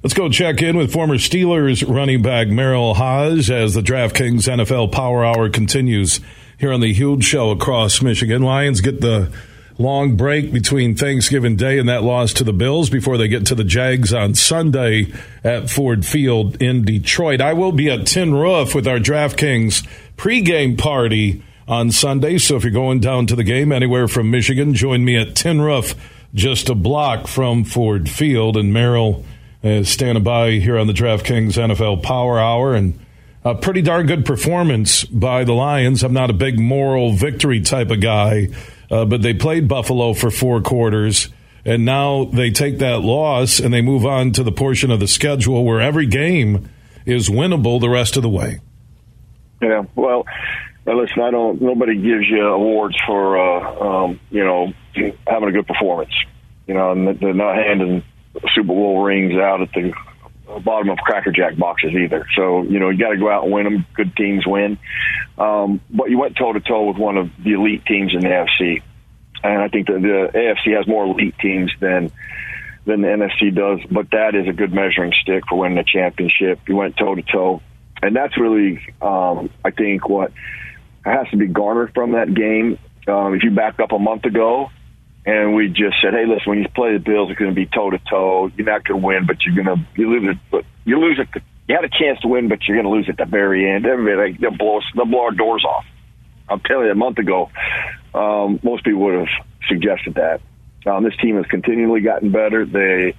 Let's go check in with former Steelers running back Merril Hoge as the DraftKings NFL Power Hour continues here on the huge show across Michigan. Lions get the long break between Thanksgiving Day and that loss to the Bills before they get to the Jags on Sunday at Ford Field in Detroit. I will be at Tin Roof with our DraftKings pregame party on Sunday. So if you're going down to the game anywhere from Michigan, join me at Tin Roof, just a block from Ford Field. And Merril is standing by here on the DraftKings NFL Power Hour. And a pretty darn good performance by the Lions. I'm not a big moral victory type of guy, uh, but they played Buffalo for four quarters. And now they take that loss and they move on to the portion of the schedule where every game is winnable the rest of the way. Yeah, well, listen, I don't. Nobody gives you awards for uh, um, you know having a good performance. You know, and they're not handing Super Bowl rings out at the bottom of Cracker Jack boxes either. So you know you got to go out and win them. Good teams win, um, but you went toe to toe with one of the elite teams in the AFC, and I think that the AFC has more elite teams than than the NFC does. But that is a good measuring stick for winning a championship. You went toe to toe, and that's really um, I think what has to be garnered from that game. Um, if you back up a month ago, and we just said, "Hey, listen, when you play the Bills, it's going to be toe to toe. You're not going to win, but you're going to you lose it. But you lose it. You had a chance to win, but you're going to lose at the very end. Everybody they'll blow us, they'll blow our doors off. I'm telling you, a month ago, um, most people would have suggested that. Um, this team has continually gotten better. They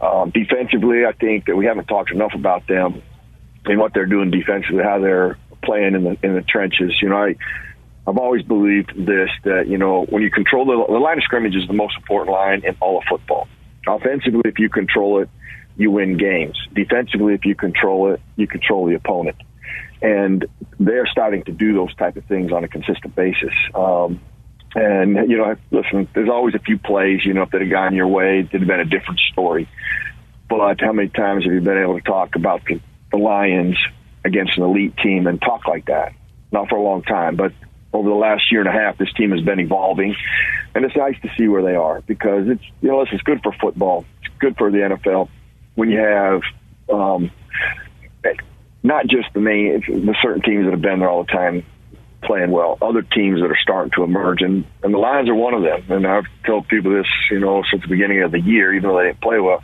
um, defensively, I think that we haven't talked enough about them and what they're doing defensively, how they're playing in the in the trenches. You know, I I've always believed this that you know when you control the, the line of scrimmage is the most important line in all of football. Offensively, if you control it, you win games. Defensively, if you control it, you control the opponent. And they're starting to do those type of things on a consistent basis. Um, and you know, listen, there's always a few plays. You know, if they'd have gone your way, it'd have been a different story. But how many times have you been able to talk about the, the Lions against an elite team and talk like that? Not for a long time, but over the last year and a half, this team has been evolving, and it's nice to see where they are because it's you know it's good for football, it's good for the NFL when you have um, not just the main the certain teams that have been there all the time playing well, other teams that are starting to emerge, and and the Lions are one of them. And I've told people this you know since the beginning of the year, even though they didn't play well,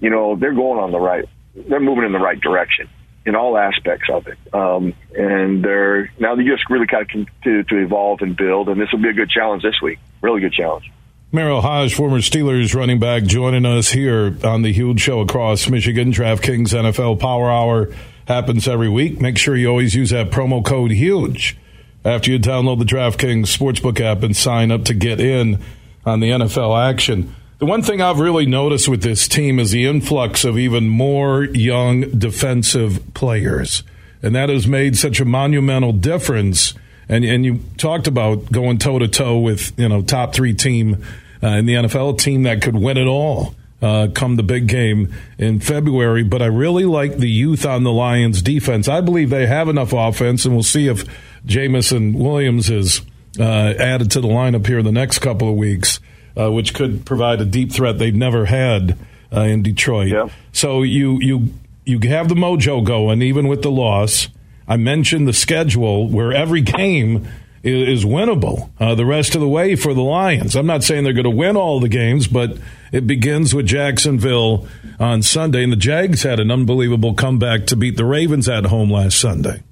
you know they're going on the right, they're moving in the right direction in all aspects of it. Um, and they're now the U.S. really kind of continue to evolve and build. And this will be a good challenge this week. Really good challenge. Merril Hoge, former Steelers running back, joining us here on the huge show across Michigan. DraftKings NFL Power Hour happens every week. Make sure you always use that promo code HUGE after you download the DraftKings Sportsbook app and sign up to get in on the NFL action. The one thing I've really noticed with this team is the influx of even more young defensive players. And that has made such a monumental difference. And, and you talked about going toe to toe with, you know, top three team uh, in the NFL, team that could win it all. Uh, come the big game in February. But I really like the youth on the Lions defense. I believe they have enough offense, and we'll see if Jameson Williams is uh, added to the lineup here in the next couple of weeks uh, which could provide a deep threat they've never had uh, in Detroit. Yeah. So you you you have the mojo going, even with the loss. I mentioned the schedule where every game is, is winnable uh, the rest of the way for the Lions. I'm not saying they're going to win all the games, but it begins with Jacksonville on Sunday, and the Jags had an unbelievable comeback to beat the Ravens at home last Sunday.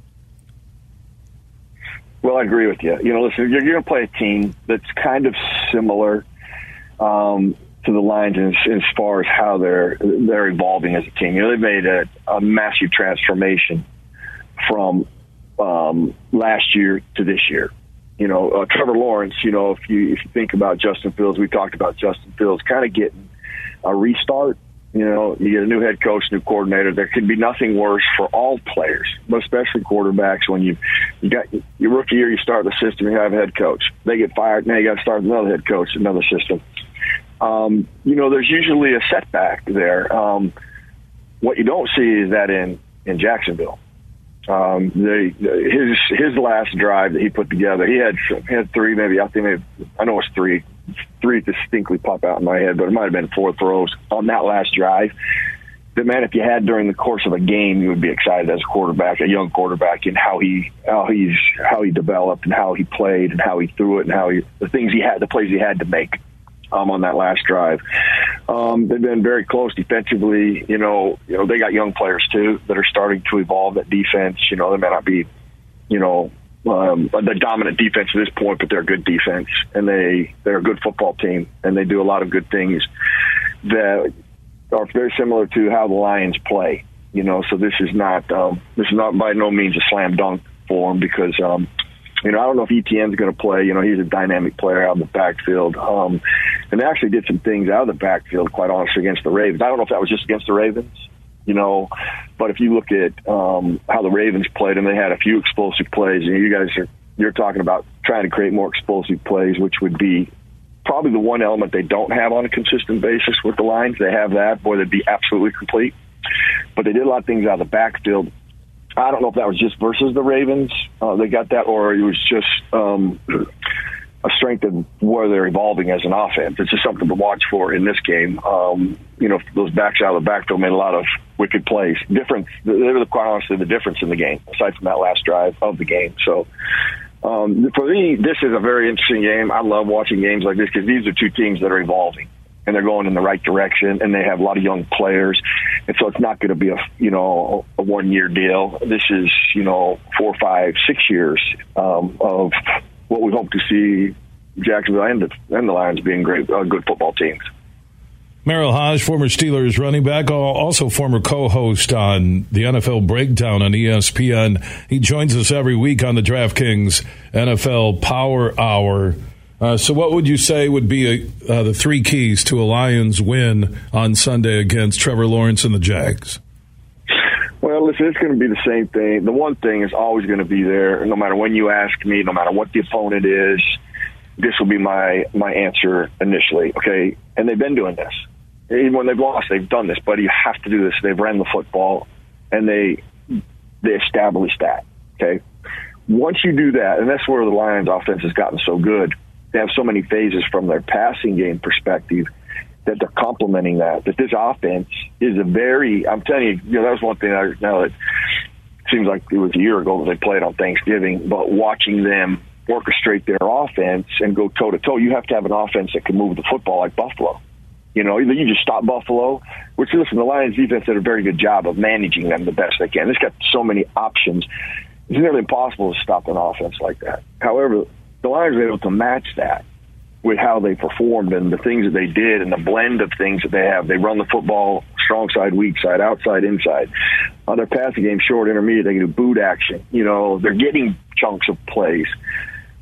Well, I agree with you. You know, listen, you're, you're going to play a team that's kind of similar um, to the Lions as, as far as how they're they're evolving as a team. You know, they've made a, a massive transformation from um, last year to this year. You know, uh, Trevor Lawrence. You know, if you if you think about Justin Fields, we talked about Justin Fields kind of getting a restart. You know, you get a new head coach, new coordinator. There could be nothing worse for all players, but especially quarterbacks. When you you got your rookie year, you start the system, you have a head coach. They get fired, now you got to start another head coach, another system um, you know, there's usually a setback there. Um, what you don't see is that in in Jacksonville. Um, the, his his last drive that he put together, he had he had three, maybe I think maybe, I know it's three, three distinctly pop out in my head, but it might have been four throws on that last drive. that man, if you had during the course of a game, you would be excited as a quarterback, a young quarterback, and how he how he's how he developed and how he played and how he threw it and how he the things he had the plays he had to make um, on that last drive. Um, they've been very close defensively. You know, you know they got young players too that are starting to evolve that defense. You know, they may not be, you know, um, the dominant defense at this point, but they're a good defense and they they're a good football team and they do a lot of good things that are very similar to how the Lions play. You know, so this is not um, this is not by no means a slam dunk for them because um, you know I don't know if Etienne's going to play. You know, he's a dynamic player out in the backfield, um, and they actually did some things out of the backfield, quite honestly, against the Ravens. I don't know if that was just against the Ravens, you know, but if you look at um, how the Ravens played, and they had a few explosive plays, and you guys are you're talking about trying to create more explosive plays, which would be probably the one element they don't have on a consistent basis with the lines. They have that, boy, they'd be absolutely complete. But they did a lot of things out of the backfield. I don't know if that was just versus the Ravens. Uh, they got that, or it was just um, a strength of where they're evolving as an offense. It's just something to watch for in this game. Um, you know, those backs out of the backfield made a lot of wicked plays. Difference, they were quite honestly the difference in the game, aside from that last drive of the game. So um, for me, this is a very interesting game. I love watching games like this because these are two teams that are evolving and they're going in the right direction and they have a lot of young players. And so it's not going to be a, you know, a one year deal. This is, you know, four, five, six years, um, of what we hope to see Jacksonville and the, and the Lions being great, uh, good football teams. Merril Hoge, former Steelers running back, also former co-host on the NFL Breakdown on ESPN. He joins us every week on the DraftKings NFL Power Hour. Uh, so, what would you say would be a, uh, the three keys to a Lions win on Sunday against Trevor Lawrence and the Jags? Listen, it's going to be the same thing. The one thing is always going to be there, no matter when you ask me, no matter what the opponent is. This will be my my answer initially. Okay, and they've been doing this even when they've lost, they've done this. But you have to do this. They've ran the football, and they they established that. Okay, once you do that, and that's where the Lions' offense has gotten so good. They have so many phases from their passing game perspective that they're complementing that. That this offense is a very. I'm telling you, you know, that was one thing. I now that seems like it was a year ago that they played on Thanksgiving, but watching them orchestrate their offense and go toe to toe, you have to have an offense that can move the football like Buffalo. You know, you just stop Buffalo, which listen, the Lions defense did a very good job of managing them the best they can. It's got so many options. It's nearly impossible to stop an offense like that. However, the Lions were able to match that with how they performed and the things that they did and the blend of things that they have. They run the football strong side, weak side, outside, inside. On their passing game, short, intermediate, they can do boot action. You know, they're getting chunks of plays.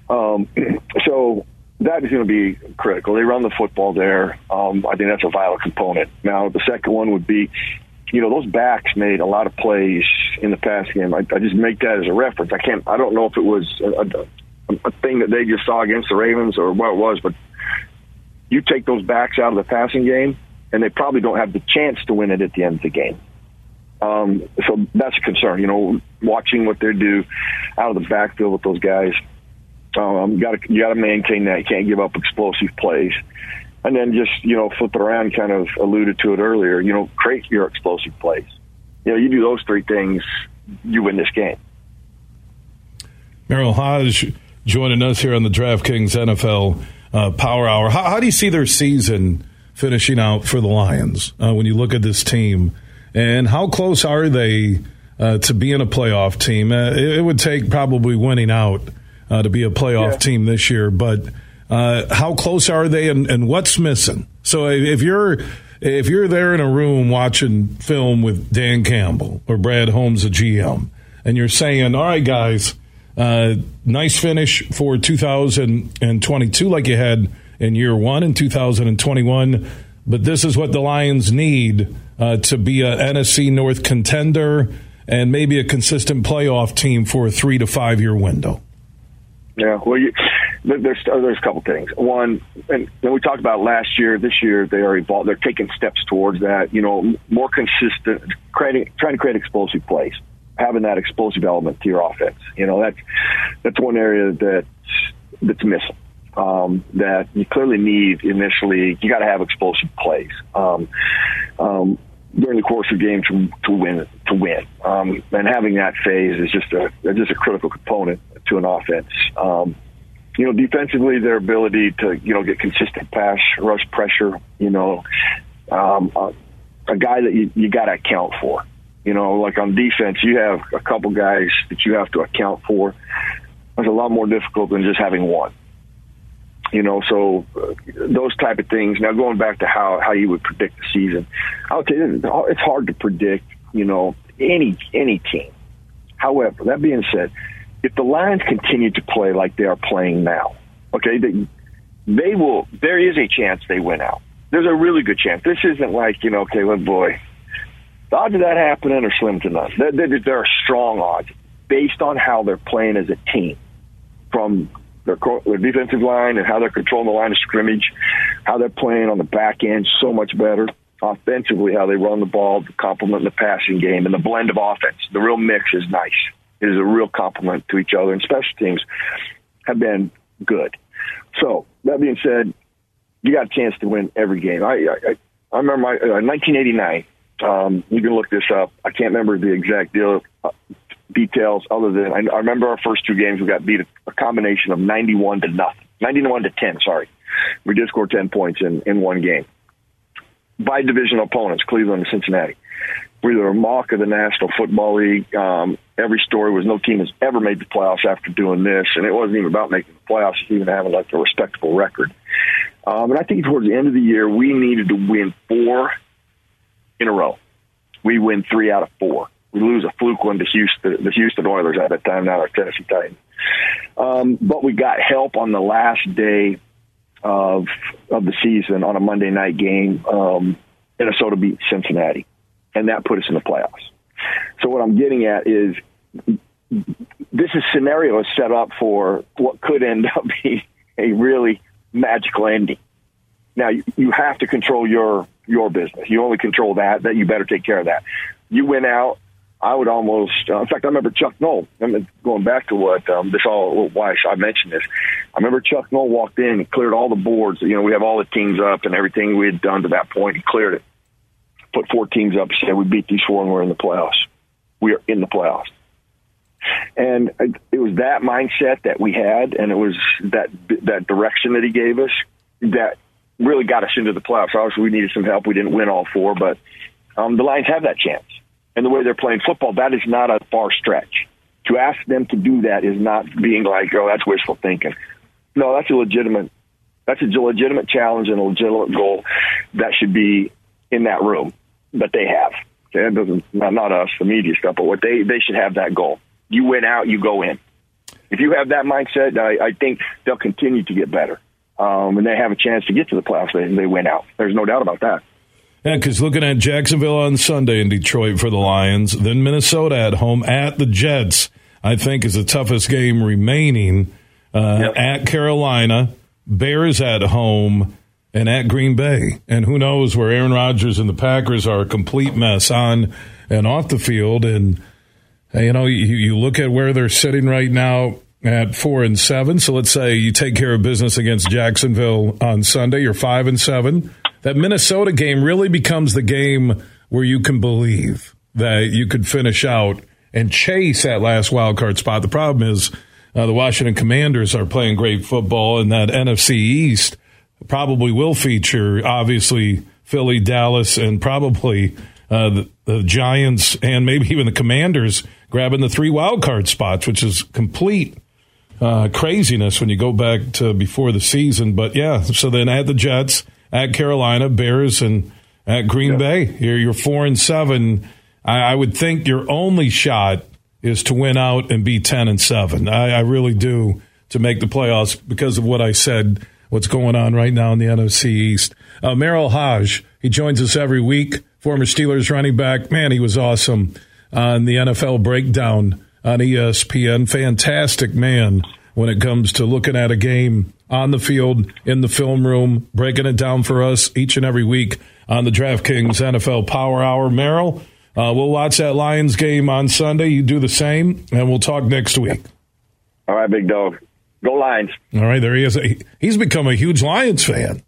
Um, so that is going to be critical. They run the football there. Um, I think that's a vital component. Now, the second one would be, you know, those backs made a lot of plays in the past game. I, I just make that as a reference. I can't. I don't know if it was a, a thing that they just saw against the Ravens or what it was, but you take those backs out of the passing game, and they probably don't have the chance to win it at the end of the game. Um, so that's a concern. You know, watching what they do out of the backfield with those guys um, you got to maintain that. You can't give up explosive plays, and then just you know flip it around. Kind of alluded to it earlier. You know, create your explosive plays. You know, you do those three things, you win this game. Merril Hoge joining us here on the DraftKings NFL uh, Power Hour. How, how, do you see their season finishing out for the Lions uh, when you look at this team? And how close are they uh, to being a playoff team? Uh, it, it, would take probably winning out uh, to be a playoff yeah. team this year. But uh, how close are they, and, and what's missing? So if you're if you're there in a room watching film with Dan Campbell or Brad Holmes, a GM, and you're saying, "All right, guys, uh, nice finish for 2022, like you had in year one in 2021, but this is what the Lions need uh, to be a NFC North contender." And maybe a consistent playoff team for a three to five year window. Yeah, well, you, there's there's a couple things. One, and we talked about last year. This year, they are evolved. They're taking steps towards that. You know, more consistent, creating, trying to create explosive plays, having that explosive element to your offense. You know, that's that's one area that that's missing. Um, that you clearly need initially. You got to have explosive plays. Um, um, during the course of the game to to win to win. Um, and having that phase is just a just a critical component to an offense. Um, you know, defensively, their ability to you know get consistent pass rush pressure. You know, um, a, a guy that you, you got to account for. You know, like on defense, you have a couple guys that you have to account for. It's a lot more difficult than just having one. You know, so uh, those type of things. Now, going back to how how you would predict the season, I'll tell you, it's hard to predict. You know, any any team. However, that being said, if the Lions continue to play like they are playing now, okay, they, they will. There is a chance they win out. There's a really good chance. This isn't like you know, okay, well, boy, the odds of that happening are slim to none. There, there, are strong odds based on how they're playing as a team, from their, their defensive line and how they're controlling the line of scrimmage, how they're playing on the back end so much better. Offensively, how they run the ball, complement the passing game, and the blend of offense. The real mix is nice. It is a real compliment to each other, and special teams have been good. So that being said, you got a chance to win every game. I I, I remember my uh, 1989. Um, you can look this up. I can't remember the exact deal, uh, details other than I, I remember our first two games we got beat a, a combination of 91 to nothing, 91 to 10. Sorry, we did score 10 points in in one game by divisional opponents, Cleveland and Cincinnati. We were a mock of the National Football League. Um, every story was no team has ever made the playoffs after doing this, and it wasn't even about making the playoffs, it's even having like a respectable record. Um, and I think towards the end of the year, we needed to win four in a row. We win three out of four. We lose a fluke one to Houston, the Houston Oilers at that time, now our Tennessee Titans. Um, but we got help on the last day of of the season on a Monday night game. Um, Minnesota beat Cincinnati and that put us in the playoffs. So what I'm getting at is this is scenario is set up for what could end up being a really magical ending. Now you, you have to control your your business. You only control that. That you better take care of that. You went out. I would almost. Uh, in fact, I remember Chuck Noll. I mean, going back to what um, this all. Why I mentioned this. I remember Chuck Noll walked in and cleared all the boards. You know, we have all the teams up and everything we had done to that point. He cleared it put four teams up said we beat these four and we're in the playoffs. We are in the playoffs. And it was that mindset that we had, and it was that that direction that he gave us that really got us into the playoffs. Obviously, we needed some help. We didn't win all four, but um, the Lions have that chance. And the way they're playing football, that is not a far stretch. To ask them to do that is not being like, oh, that's wishful thinking. No, that's a legitimate that's a legitimate challenge and a legitimate goal that should be in that room that they have. Okay, it doesn't not, not us, the media stuff, but what they they should have that goal. You win out, you go in. If you have that mindset, I, I think they'll continue to get better, um, and they have a chance to get to the playoffs. They, they win out. There's no doubt about that. Yeah, because looking at Jacksonville on Sunday in Detroit for the Lions, then Minnesota at home at the Jets, I think is the toughest game remaining. Uh, yep. At Carolina, Bears at home, and at Green Bay. And who knows where Aaron Rodgers and the Packers are a complete mess on and off the field. And, you know, you, you look at where they're sitting right now at four and seven. So let's say you take care of business against Jacksonville on Sunday, you're five and seven. That Minnesota game really becomes the game where you can believe that you could finish out and chase that last wild card spot. The problem is uh, the Washington Commanders are playing great football, and that NFC East probably will feature obviously Philly, Dallas, and probably uh, the, the, Giants and maybe even the Commanders grabbing the three wild card spots, which is complete uh, craziness when you go back to before the season. But yeah, so then at the Jets, at Carolina, Bears, and at Green Bay, you're, you're four and seven. I, I, would think your only shot is to win out and be ten and seven. I, I really do to make the playoffs because of what I said what's going on right now in the NFC East. Uh, Merril Hoge, he joins us every week. Former Steelers running back. Man, he was awesome on the NFL breakdown on ESPN. Fantastic man when it comes to looking at a game on the field, in the film room, breaking it down for us each and every week on the DraftKings NFL Power Hour. Merril, uh, we'll watch that Lions game on Sunday. You do the same, and we'll talk next week. All right, big dog. Go Lions. All right, there he is. He's become a huge Lions fan.